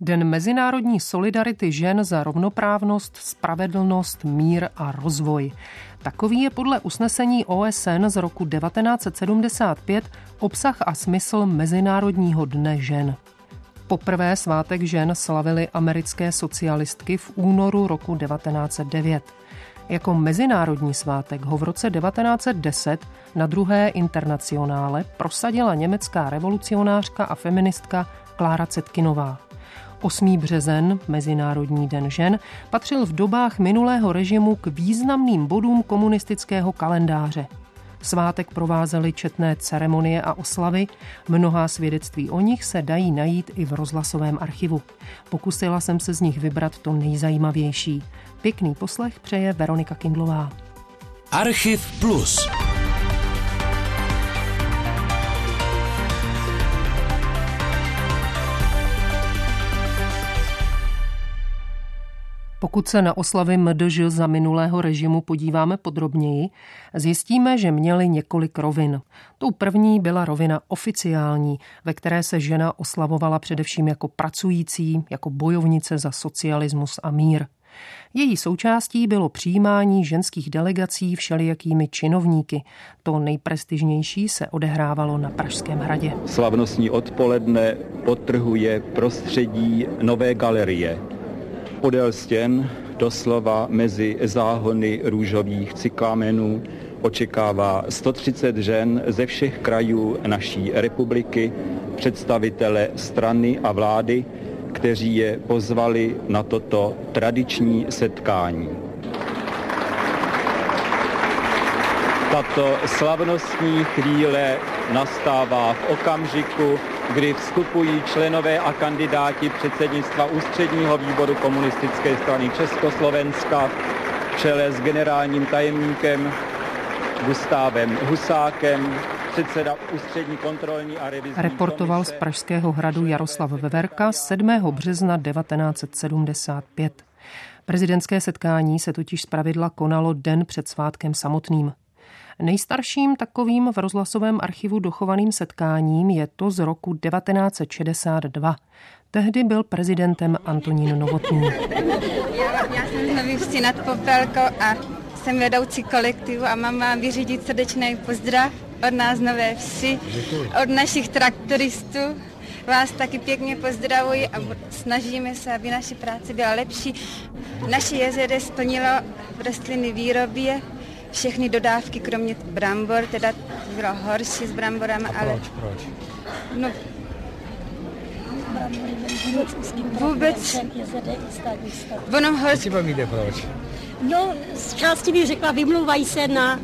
Den mezinárodní solidarity žen za rovnoprávnost, spravedlnost, mír a rozvoj. Takový je podle usnesení OSN z roku 1975 obsah a smysl Mezinárodního dne žen. Poprvé svátek žen slavili americké socialistky v únoru roku 1909. Jako mezinárodní svátek ho v roce 1910 na druhé internacionále prosadila německá revolucionářka a feministka Klára Cetkinová. 8. březen, Mezinárodní den žen, patřil v dobách minulého režimu k významným bodům komunistického kalendáře. Svátek provázely četné ceremonie a oslavy, mnohá svědectví o nich se dají najít i v rozhlasovém archivu. Pokusila jsem se z nich vybrat to nejzajímavější. Pěkný poslech přeje Veronika Kindlová. Archiv Plus. Pokud se na oslavy MDŽ za minulého režimu podíváme podrobněji, zjistíme, že měli několik rovin. Tou první byla rovina oficiální, ve které se žena oslavovala především jako pracující, jako bojovnice za socialismus a mír. Její součástí bylo přijímání ženských delegací všelijakými činovníky. To nejprestižnější se odehrávalo na Pražském hradě. Slavnostní odpoledne potrhuje prostředí nové galerie Podél stěn, doslova mezi záhony růžových cyklamenů, očekává 130 žen ze všech krajů naší republiky, představitele strany a vlády, kteří je pozvali na toto tradiční setkání. Tato slavnostní chvíle nastává v okamžiku, kdy vstupují členové a kandidáti předsednictva Ústředního výboru komunistické strany Československa v čele s generálním tajemníkem Gustávem Husákem, předseda Ústřední kontrolní a revizní Reportoval komise. z Pražského hradu Jaroslav Veverka 7. března 1975. Prezidentské setkání se totiž zpravidla konalo den před svátkem samotným. Nejstarším takovým v rozhlasovém archivu dochovaným setkáním je to z roku 1962. Tehdy byl prezidentem Antonín Novotný. Já, já jsem z Nový nad Popelkou a jsem vedoucí kolektivu a mám vám vyřídit srdečný pozdrav od nás Nové Vsi, od našich traktoristů. Vás taky pěkně pozdravuji a snažíme se, aby naše práce byla lepší. Naše jezero splnilo v rostliny výrobě všechny dodávky, kromě brambor, teda bylo horší s bramborama, A ale... proč, proč? No, vůbec... Ono Co horší... ti jde proč? No, z části bych řekla, vymlouvají se na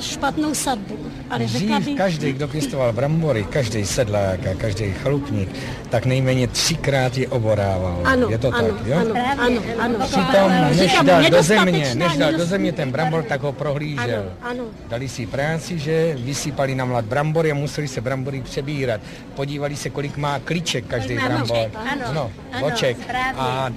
špatnou sadbu. Ale řekla Dřív bych, každý, kdo pěstoval brambory, každý sedlák a každý chalupník, tak nejméně třikrát je oborával. ano, je to ano, tak, jo? ano, ano, ano. Přitom, než dal do země, než dal do země ten brambor, tak ho prohlížel. Ano, ano. Dali si práci, že vysypali na mlad brambory a museli se brambory přebírat. Podívali se, kolik má klíček každý má brambor. oček, ano, no, ano, oček. správně. A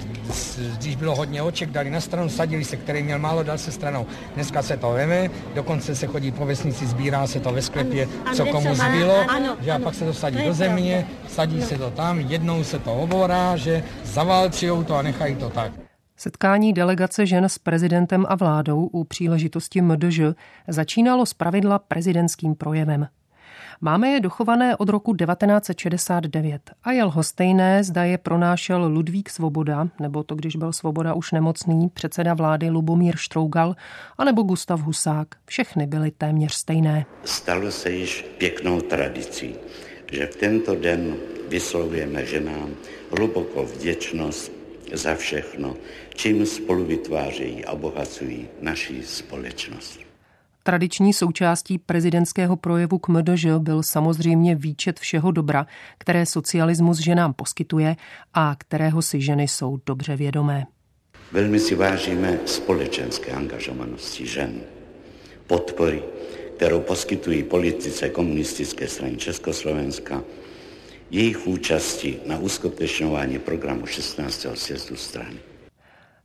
když bylo hodně oček, dali na stranu, sadili se, který měl málo, dal se stranou. Dneska se to veme, dokonce se chodí po vesnici, sbírá se to ve sklepě, Ano, co komu zbylo, ano, že a pak se to sadí do země. Sadí se to tam, jednou se to oborá, že zaválčujou to a nechají to tak. Setkání delegace žen s prezidentem a vládou u příležitosti MDŽ začínalo zpravidla prezidentským projevem. Máme je dochované od roku 1969 a je lhostejné, zda je pronášel Ludvík Svoboda, nebo to, když byl Svoboda už nemocný, předseda vlády Lubomír Štrougal, anebo Gustav Husák. Všechny byly téměř stejné. Stalo se již pěknou tradicí, že v tento den vyslovujeme ženám hlubokou vděčnost za všechno, čím spolu vytvářejí a obohacují naší společnost. Tradiční součástí prezidentského projevu k MDŽ byl samozřejmě výčet všeho dobra, které socialismus ženám poskytuje a kterého si ženy jsou dobře vědomé. Velmi si vážíme společenské angažovanosti žen, podpory, kterou poskytují politice komunistické strany Československa, jejich účasti na uskutečňování programu 16. sjezdu strany.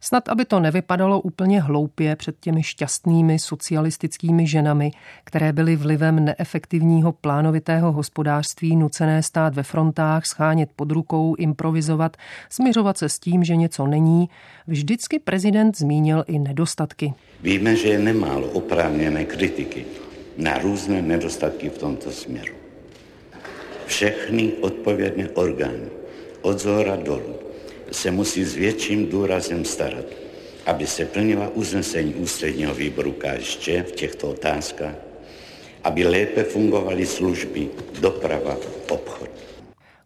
Snad, aby to nevypadalo úplně hloupě před těmi šťastnými socialistickými ženami, které byly vlivem neefektivního plánovitého hospodářství nucené stát ve frontách, schánět pod rukou, improvizovat, směřovat se s tím, že něco není, vždycky prezident zmínil i nedostatky. Víme, že je nemálo oprávněné kritiky na různé nedostatky v tomto směru. Všechny odpovědné orgány od zhora dolů se musí s větším důrazem starat, aby se plnila uznesení ústředního výboru KSČ v těchto otázkách, aby lépe fungovaly služby, doprava, obchod.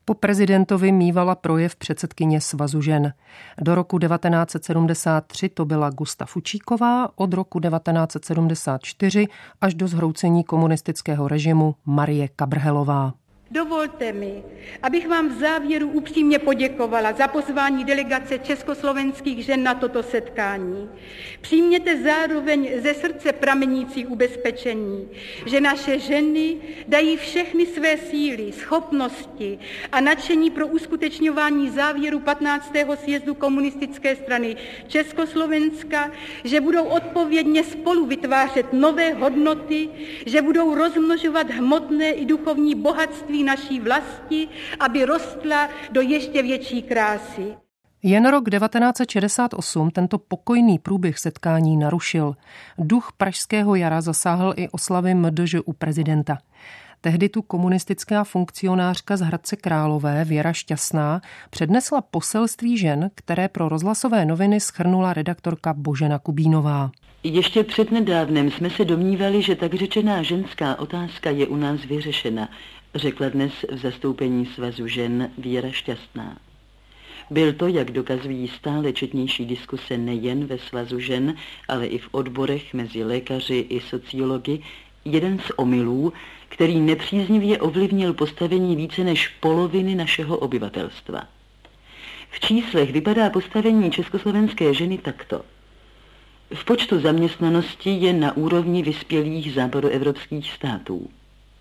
Po prezidentovi mývala projev předsedkyně Svazu žen. Do roku 1973 to byla Gusta Fučíková, od roku 1974 až do zhroucení komunistického režimu Marie Kabrhelová. Dovolte mi, abych vám v závěru upřímně poděkovala za pozvání delegace československých žen na toto setkání. Přijměte zároveň ze srdce pramenící ubezpečení, že naše ženy dají všechny své síly, schopnosti a nadšení pro uskutečňování závěru 15. sjezdu komunistické strany Československa, že budou odpovědně spolu vytvářet nové hodnoty, že budou rozmnožovat hmotné i duchovní bohatství bohatství naší vlasti, aby rostla do ještě větší krásy. Jen rok 1968 tento pokojný průběh setkání narušil. Duch pražského jara zasáhl i oslavy MDŽ u prezidenta. Tehdy tu komunistická funkcionářka z Hradce Králové Věra Šťastná přednesla poselství žen, které pro rozhlasové noviny schrnula redaktorka Božena Kubínová. Ještě přednedávnem jsme se domnívali, že tak řečená ženská otázka je u nás vyřešena řekla dnes v zastoupení svazu žen Věra Šťastná. Byl to, jak dokazují stále četnější diskuse nejen ve svazu žen, ale i v odborech mezi lékaři i sociologi, jeden z omylů, který nepříznivě ovlivnil postavení více než poloviny našeho obyvatelstva. V číslech vypadá postavení československé ženy takto. V počtu zaměstnanosti je na úrovni vyspělých západoevropských států.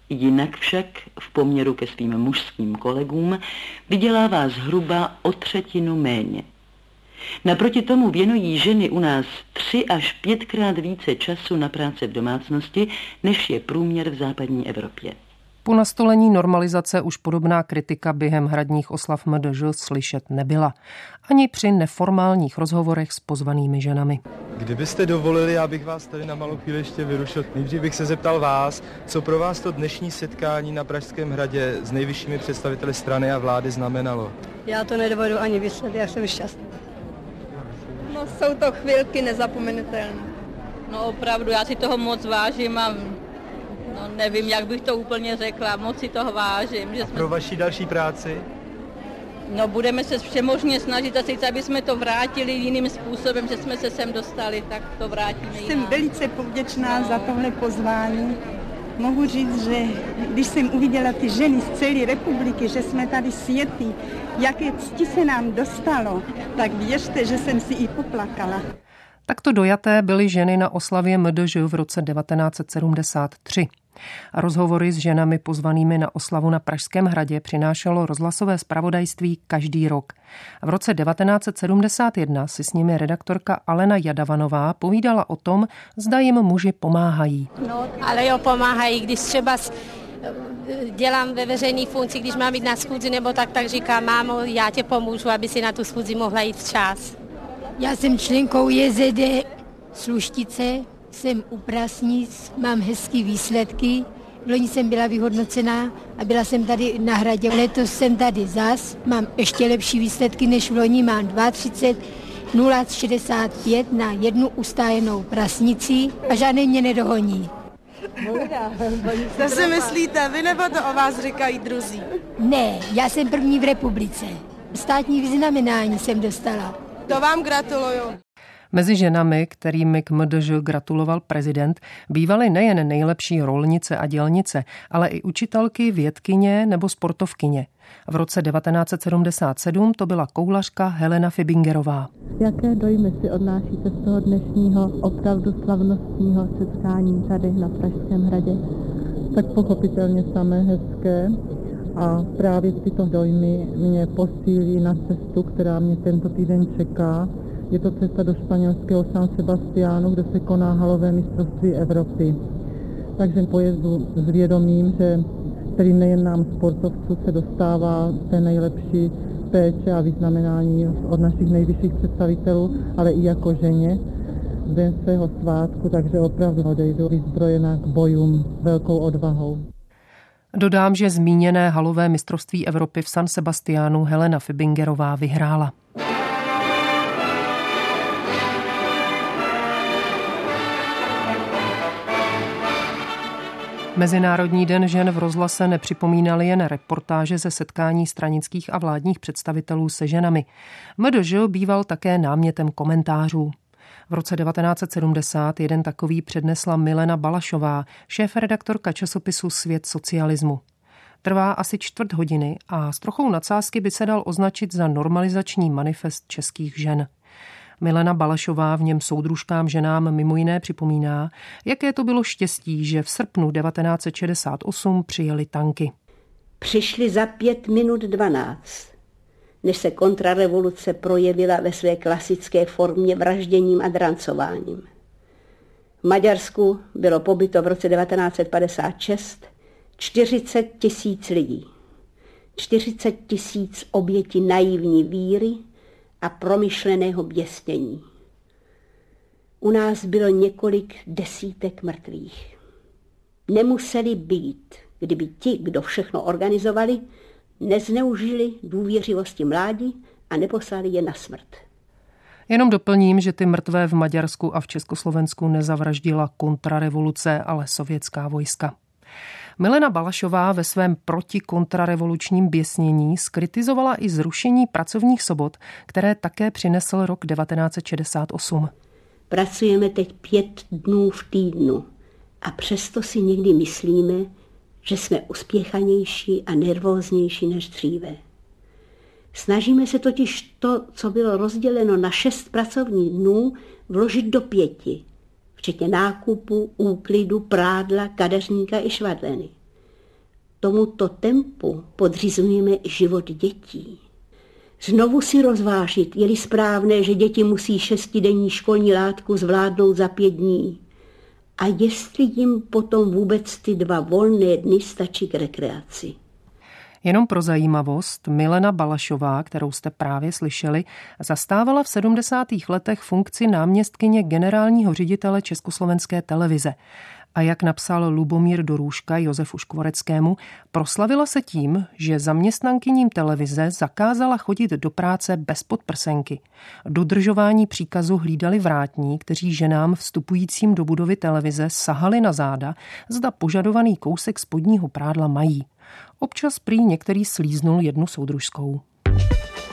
Jinak však v poměru ke svým mužským kolegům vydělává zhruba o třetinu méně. Naproti tomu věnují ženy u nás tři až pětkrát více času na práce v domácnosti, než je průměr v západní Evropě. Po nastolení normalizace už podobná kritika během hradních oslav MDŽ slyšet nebyla. Ani při neformálních rozhovorech s pozvanými ženami. Kdybyste dovolili, já bych vás tady na malou chvíli ještě vyrušil. Nejdřív bych se zeptal vás, co pro vás to dnešní setkání na Pražském hradě s nejvyššími představiteli strany a vlády znamenalo? Já to nedovedu ani vysvětlit, já jsem šťastný. No jsou to chvilky nezapomenutelné. No opravdu, já si toho moc vážím a No nevím, jak bych to úplně řekla, moc si toho vážím. Že jsme... Pro vaši další práci? No budeme se všemožně snažit a sice, aby jsme to vrátili jiným způsobem, že jsme se sem dostali, tak to vrátíme Jsem jinak. velice povděčná no. za tohle pozvání. Mohu říct, že když jsem uviděla ty ženy z celé republiky, že jsme tady světí, jaké cti se nám dostalo, tak věřte, že jsem si i poplakala. Takto dojaté byly ženy na oslavě MDŽ v roce 1973. Rozhovory s ženami pozvanými na oslavu na Pražském hradě přinášelo rozhlasové zpravodajství každý rok. V roce 1971 si s nimi redaktorka Alena Jadavanová povídala o tom, zda jim muži pomáhají. No, ale jo, pomáhají, když třeba dělám ve veřejné funkci, když mám jít na schůzi nebo tak, tak říkám, mámo, já tě pomůžu, aby si na tu schůzi mohla jít včas. Já jsem členkou JZD Sluštice, jsem u Prasnic, mám hezký výsledky. V loni jsem byla vyhodnocená a byla jsem tady na hradě. Letos jsem tady zas, mám ještě lepší výsledky než v loni, mám 2,30 0,65 na jednu ustájenou prasnici a žádný mě nedohoní. Co si myslíte, vy nebo to o vás říkají druzí? Ne, já jsem první v republice. Státní vyznamenání jsem dostala. To vám gratuluju. Mezi ženami, kterými k MDŽ gratuloval prezident, bývaly nejen nejlepší rolnice a dělnice, ale i učitelky, vědkyně nebo sportovkyně. V roce 1977 to byla koulařka Helena Fibingerová. Jaké dojmy si odnášíte z toho dnešního opravdu slavnostního setkání tady na Pražském hradě? Tak pochopitelně samé hezké a právě tyto dojmy mě posílí na cestu, která mě tento týden čeká Je to cesta do španělského San Sebastiánu, kde se koná halové mistrovství Evropy. Takže pojezdu s vědomím, že který nejen nám sportovců se dostává té nejlepší péče a vyznamenání od našich nejvyšších představitelů, ale i jako ženě v den svého svátku, takže opravdu odejdu vyzbrojená k bojům velkou odvahou. Dodám, že zmíněné halové mistrovství Evropy v San Sebastiánu Helena Fibingerová vyhrála. Mezinárodní den žen v rozhlase nepřipomínali jen reportáže ze setkání stranických a vládních představitelů se ženami. MDŽ býval také námětem komentářů. V roce 1970 jeden takový přednesla Milena Balašová, šéf-redaktorka časopisu Svět socialismu. Trvá asi čtvrt hodiny a s trochou nadsázky by se dal označit za normalizační manifest českých žen. Milena Balašová v něm soudružkám ženám mimo jiné připomíná, jaké to bylo štěstí, že v srpnu 1968 přijeli tanky. Přišli za pět minut dvanáct, než se kontrarevoluce projevila ve své klasické formě vražděním a drancováním. V Maďarsku bylo pobyto v roce 1956 40 tisíc lidí. 40 tisíc obětí naivní víry, a promyšleného běsnění. U nás bylo několik desítek mrtvých. Nemuseli být, kdyby ti, kdo všechno organizovali, nezneužili důvěřivosti mládí a neposlali je na smrt. Jenom doplním, že ty mrtvé v Maďarsku a v Československu nezavraždila kontrarevoluce, ale sovětská vojska. Milena Balašová ve svém protikontrarevolučním běsnění skritizovala i zrušení pracovních sobot, které také přinesl rok 1968. Pracujeme teď pět dnů v týdnu a přesto si někdy myslíme, že jsme uspěchanější a nervóznější než dříve. Snažíme se totiž to, co bylo rozděleno na šest pracovních dnů, vložit do pěti – včetně nákupu, úklidu, prádla, kadeřníka i švadleny. Tomuto tempu podřizujeme život dětí. Znovu si rozvážit, je-li správné, že děti musí šestidenní školní látku zvládnout za pět dní. A jestli jim potom vůbec ty dva volné dny stačí k rekreaci. Jenom pro zajímavost, Milena Balašová, kterou jste právě slyšeli, zastávala v 70. letech funkci náměstkyně generálního ředitele Československé televize. A jak napsal Lubomír Dorůžka Josefu Škvoreckému, proslavila se tím, že zaměstnankyním televize zakázala chodit do práce bez podprsenky. Dodržování příkazu hlídali vrátní, kteří ženám vstupujícím do budovy televize sahali na záda, zda požadovaný kousek spodního prádla mají. Občas prý některý slíznul jednu soudružskou.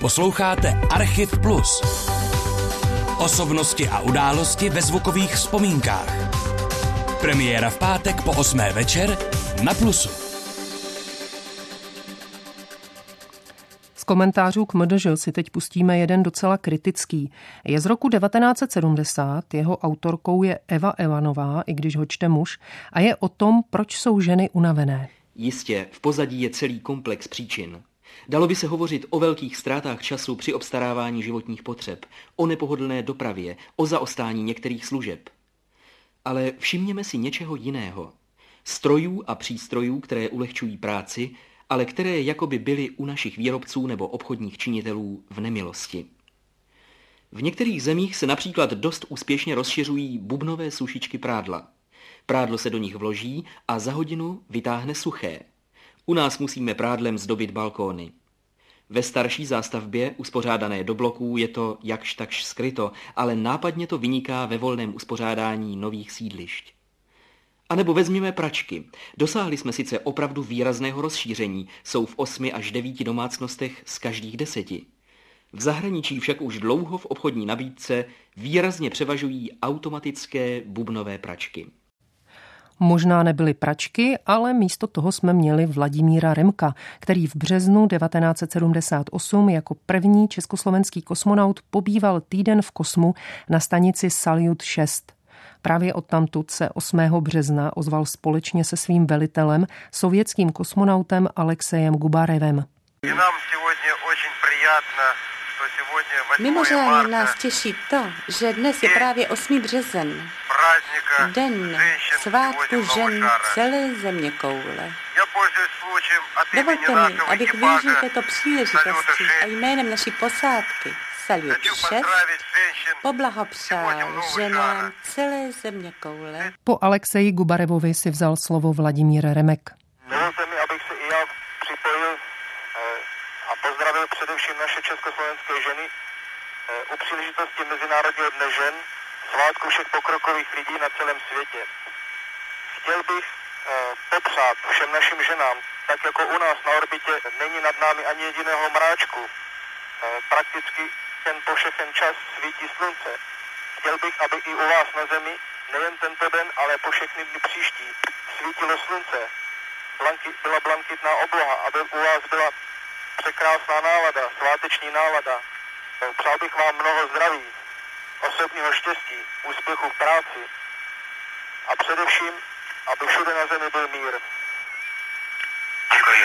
Posloucháte Archiv Plus. Osobnosti a události ve zvukových vzpomínkách. Premiéra v pátek po 8. večer na Plusu. Z komentářů k MDŽ si teď pustíme jeden docela kritický. Je z roku 1970, jeho autorkou je Eva Evanová, i když ho čte muž, a je o tom, proč jsou ženy unavené. Jistě, v pozadí je celý komplex příčin. Dalo by se hovořit o velkých ztrátách času při obstarávání životních potřeb, o nepohodlné dopravě, o zaostání některých služeb. Ale všimněme si něčeho jiného. Strojů a přístrojů, které ulehčují práci, ale které jakoby byly u našich výrobců nebo obchodních činitelů v nemilosti. V některých zemích se například dost úspěšně rozšiřují bubnové sušičky prádla. Prádlo se do nich vloží a za hodinu vytáhne suché. U nás musíme prádlem zdobit balkóny. Ve starší zástavbě, uspořádané do bloků, je to jakž takž skryto, ale nápadně to vyniká ve volném uspořádání nových sídlišť. A nebo vezměme pračky. Dosáhli jsme sice opravdu výrazného rozšíření, jsou v osmi až devíti domácnostech z každých deseti. V zahraničí však už dlouho v obchodní nabídce výrazně převažují automatické bubnové pračky. Možná nebyly pračky, ale místo toho jsme měli Vladimíra Remka, který v březnu 1978 jako první československý kosmonaut pobýval týden v kosmu na stanici Salyut 6. Právě odtamtud se 8. března ozval společně se svým velitelem, sovětským kosmonautem Alexejem Gubarevem. Mimořádně nás těší to, že dnes je právě 8. březen den svátku žen celé země koule. Dovolte mi, abych využil této příležitosti a jménem naší posádky Salut 6 poblahopřál ženám celé země koule. Po Alexeji Gubarevovi si vzal slovo Vladimír Remek. Dovolte mi, abych se i já připojil eh, a pozdravil především naše československé ženy eh, u příležitosti Mezinárodního dne žen, všech pokrokových lidí na celém světě. Chtěl bych eh, popřát všem našim ženám, tak jako u nás na orbitě není nad námi ani jediného mráčku, prakticky ten po všechen čas svítí slunce. Chtěl bych, aby i u vás na zemi, nejen tento den, ale po všechny dny příští, svítilo slunce. Blanky, byla blankitná obloha, aby u vás byla překrásná nálada, sváteční nálada. Přál bych vám mnoho zdraví, osobního štěstí, úspěchu v práci a především, aby všude na zemi byl mír. Děkuji.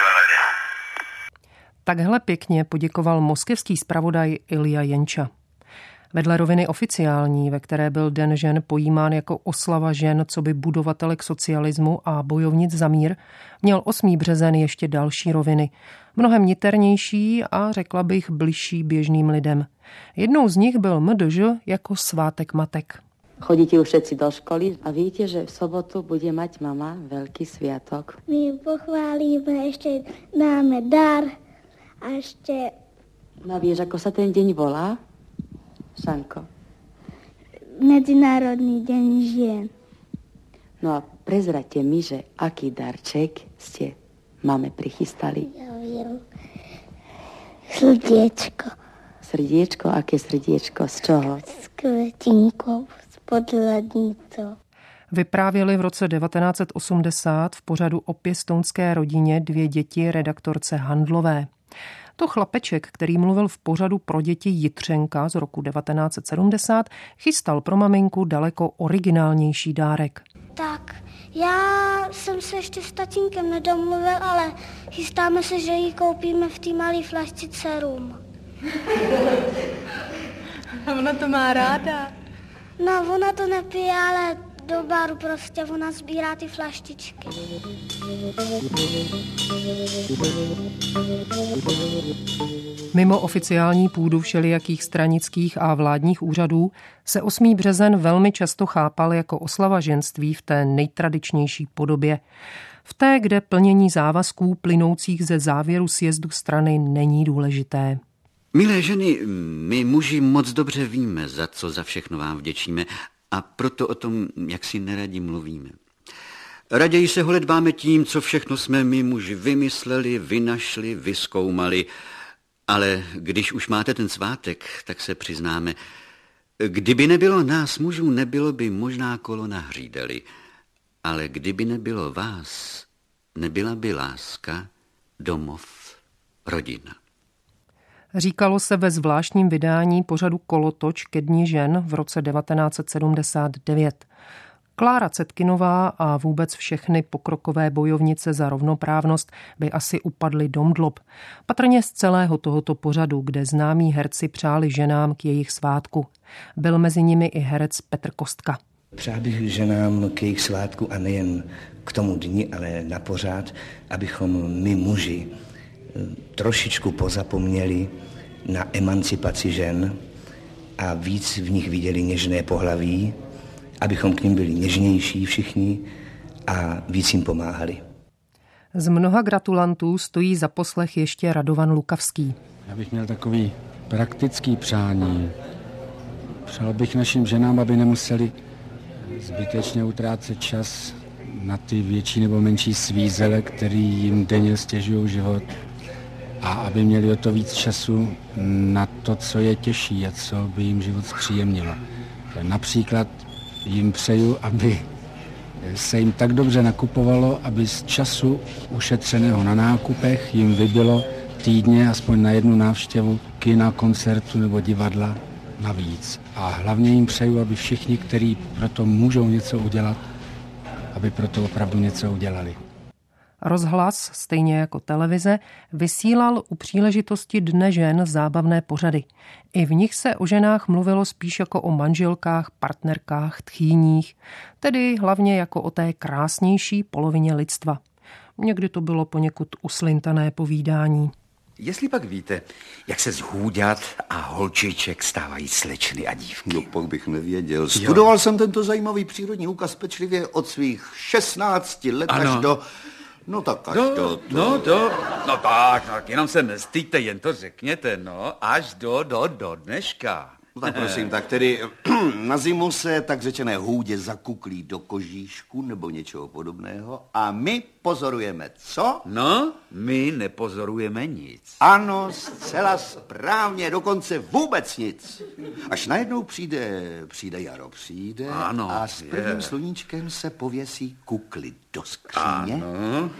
Takhle pěkně poděkoval moskevský zpravodaj Ilja Jenča. Vedle roviny oficiální, ve které byl Den žen pojímán jako oslava žen, co by budovatelek socialismu a bojovnic za mír, měl 8. březen ještě další roviny, mnohem niternější a řekla bych bližší běžným lidem. Jednou z nich byl MDŽ jako svátek matek. Chodíte už všetci do školy a víte, že v sobotu bude mať mama veľký sviatok. My pochválíme, ešte dáme dar, a ešte... No vieš, ako sa ten deň volá? Šanko. Medzinárodný deň žien. No a prezrate mi, že aký darček ste máme prichystali? Ja viem. Srdiečko. Srdiečko? Aké srdiečko? Z čoho? S kvetinkou, s podladnicou. Vyprávěli v roce 1980 v pořadu o pěstounské rodině dvě děti redaktorce Handlové. To chlapeček, který mluvil v pořadu pro děti Jitřenka z roku 1970, chystal pro maminku daleko originálnější dárek. Tak, já jsem se ještě s tatínkem nedomluvil, ale chystáme se, že ji koupíme v té malé flašce rum. ona to má ráda. No, ona to nepije, ale do baru prostě, ona sbírá ty flaštičky. Mimo oficiální půdu všelijakých stranických a vládních úřadů se 8. březen velmi často chápal jako oslava ženství v té nejtradičnější podobě. V té, kde plnění závazků plynoucích ze závěru sjezdu strany není důležité. Milé ženy, my muži moc dobře víme, za co za všechno vám vděčíme a proto o tom jaksi neradí mluvíme. Raději se holedbáme tím, co všechno jsme my muži vymysleli, vynašli, vyskoumali, ale když už máte ten svátek, tak se přiznáme, kdyby nebylo nás mužů, nebylo by možná kolo na hřídeli, ale kdyby nebylo vás, nebyla by láska, domov, rodina. Říkalo se ve zvláštním vydání pořadu Kolotoč ke dní žen v roce 1979. Klára Cetkinová a vůbec všechny pokrokové bojovnice za rovnoprávnost by asi upadly domdlob. Patrně z celého tohoto pořadu, kde známí herci přáli ženám k jejich svátku. Byl mezi nimi i herec Petr Kostka. Přál bych ženám k jejich svátku a nejen k tomu dni, ale na pořád, abychom my muži trošičku pozapomněli na emancipaci žen a víc v nich viděli něžné pohlaví, abychom k ním byli něžnější všichni a víc jim pomáhali. Z mnoha gratulantů stojí za poslech ještě Radovan Lukavský. Já bych měl takový praktický přání. Přál bych našim ženám, aby nemuseli zbytečně utrácet čas na ty větší nebo menší svízele, který jim denně stěžují život a aby měli o to víc času na to, co je těžší a co by jim život zpříjemnilo. Například jim přeju, aby se jim tak dobře nakupovalo, aby z času ušetřeného na nákupech jim vybilo týdně aspoň na jednu návštěvu kina, koncertu nebo divadla navíc. A hlavně jim přeju, aby všichni, kteří proto můžou něco udělat, aby proto opravdu něco udělali. Rozhlas, stejně jako televize, vysílal u příležitosti Dne žen zábavné pořady. I v nich se o ženách mluvilo spíš jako o manželkách, partnerkách, tchýních, tedy hlavně jako o té krásnější polovině lidstva. Někdy to bylo poněkud uslintané povídání. Jestli pak víte, jak se zhůďat a holčiček stávají slečny a dívky. No, pak bych nevěděl. Studoval jo. jsem tento zajímavý přírodní úkaz pečlivě od svých 16 let ano. až do... No tak až no, do... To... No to, no tak, tak, jenom se nestýďte, jen to řekněte, no, až do, do, do dneška. No tak prosím, tak tedy na zimu se tak řečené hůdě zakuklí do kožíšku nebo něčeho podobného a my pozorujeme co? No, my nepozorujeme nic. Ano, zcela správně, dokonce vůbec nic. Až najednou přijde, přijde jaro, přijde ano, a s prvním je. sluníčkem se pověsí kukly do skříně. Ano,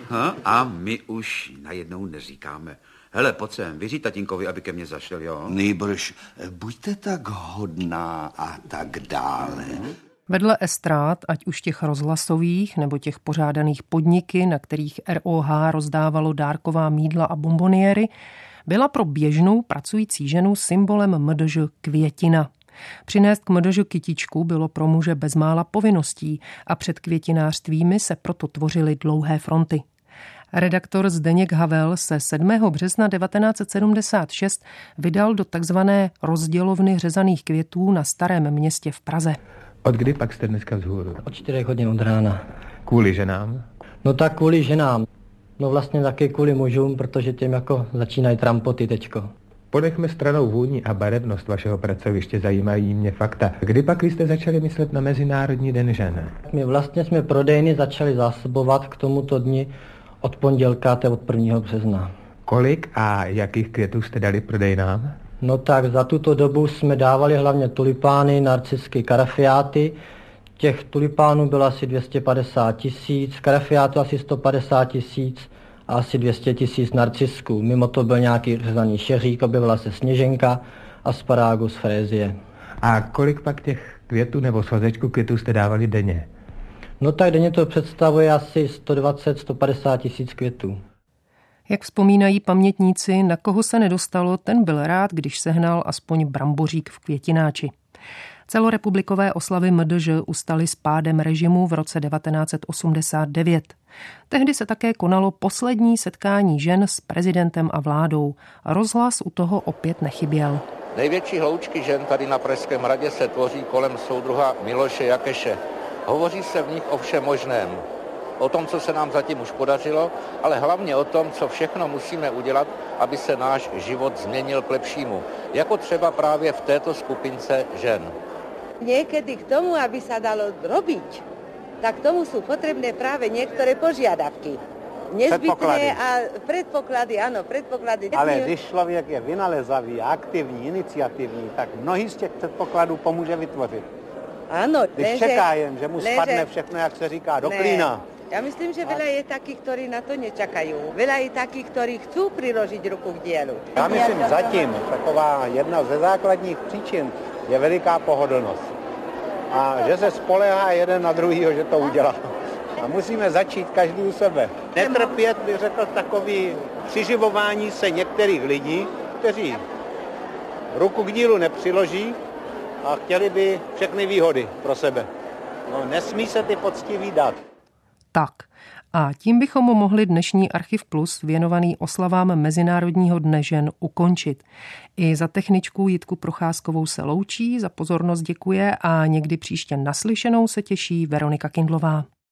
a my už najednou neříkáme Hele, pojď sem, vyřít tatínkovi, aby ke mně zašel, jo? Nejbrž, buďte tak hodná a tak dále. Vedle estrád, ať už těch rozhlasových nebo těch pořádaných podniky, na kterých ROH rozdávalo dárková mídla a bomboniery, byla pro běžnou pracující ženu symbolem MDŽ květina. Přinést k MDŽ kytičku bylo pro muže bezmála povinností a před květinářstvími se proto tvořily dlouhé fronty. Redaktor Zdeněk Havel se 7. března 1976 vydal do takzvané rozdělovny řezaných květů na Starém městě v Praze. Od kdy pak jste dneska vzhůru? Od 4 hodin od rána. Kvůli ženám? No tak kvůli ženám. No vlastně taky kvůli mužům, protože těm jako začínají trampoty tečko. Ponechme stranou vůni a barevnost vašeho pracoviště, zajímají mě fakta. Kdy pak jste začali myslet na Mezinárodní den žen? My vlastně jsme prodejny začali zásobovat k tomuto dni od pondělka, to od 1. března. Kolik a jakých květů jste dali prodejnám? No tak za tuto dobu jsme dávali hlavně tulipány, narcisky, karafiáty. Těch tulipánů bylo asi 250 tisíc, karafiátů asi 150 tisíc a asi 200 tisíc narcisků. Mimo to byl nějaký řezaný šeřík, objevila se sněženka, asparagus, frézie. A kolik pak těch květů nebo svazečků květů jste dávali denně? No tak denně to představuje asi 120-150 tisíc květů. Jak vzpomínají pamětníci, na koho se nedostalo, ten byl rád, když sehnal aspoň brambořík v květináči. Celorepublikové oslavy MDŽ ustaly s pádem režimu v roce 1989. Tehdy se také konalo poslední setkání žen s prezidentem a vládou. Rozhlas u toho opět nechyběl. Největší hloučky žen tady na Pražském hradě se tvoří kolem soudruha Miloše Jakeše. Hovoří se v nich o všem možném. O tom, co se nám zatím už podařilo, ale hlavně o tom, co všechno musíme udělat, aby se náš život změnil k lepšímu. Jako třeba právě v této skupince žen. Niekedy k tomu, aby sa dalo robiť, tak tomu sú potrebné práve niektoré požiadavky. Nezbytné a predpoklady, áno, predpoklady. Ale když člověk je vynalezavý, aktivní, iniciativní, tak mnohý z těch předpokladů pomůže vytvořit. Áno, Když lenže, čeká jen, že mu lenže, spadne všechno, jak se říká, do ne. klína. Ja myslím, že veľa je takých, ktorí na to nečakajú. Veľa je takých, ktorí chcú priložiť ruku k dielu. Já myslím zatím taková jedna ze základních příčin je veliká pohodlnost. A že se spolehá jeden na druhýho, že to udělá. A musíme začít každý u sebe. Netrpět, bych řekl, takový přiživování se některých lidí, kteří ruku k dílu nepřiloží a chtěli by všechny výhody pro sebe. No, nesmí se ty poctiví dát. Tak. A tím bychom mohli dnešní Archiv Plus věnovaný oslavám Mezinárodního dne žen ukončit. I za techničku Jitku Procházkovou se loučí, za pozornost děkuje a někdy příště naslyšenou se těší Veronika Kindlová.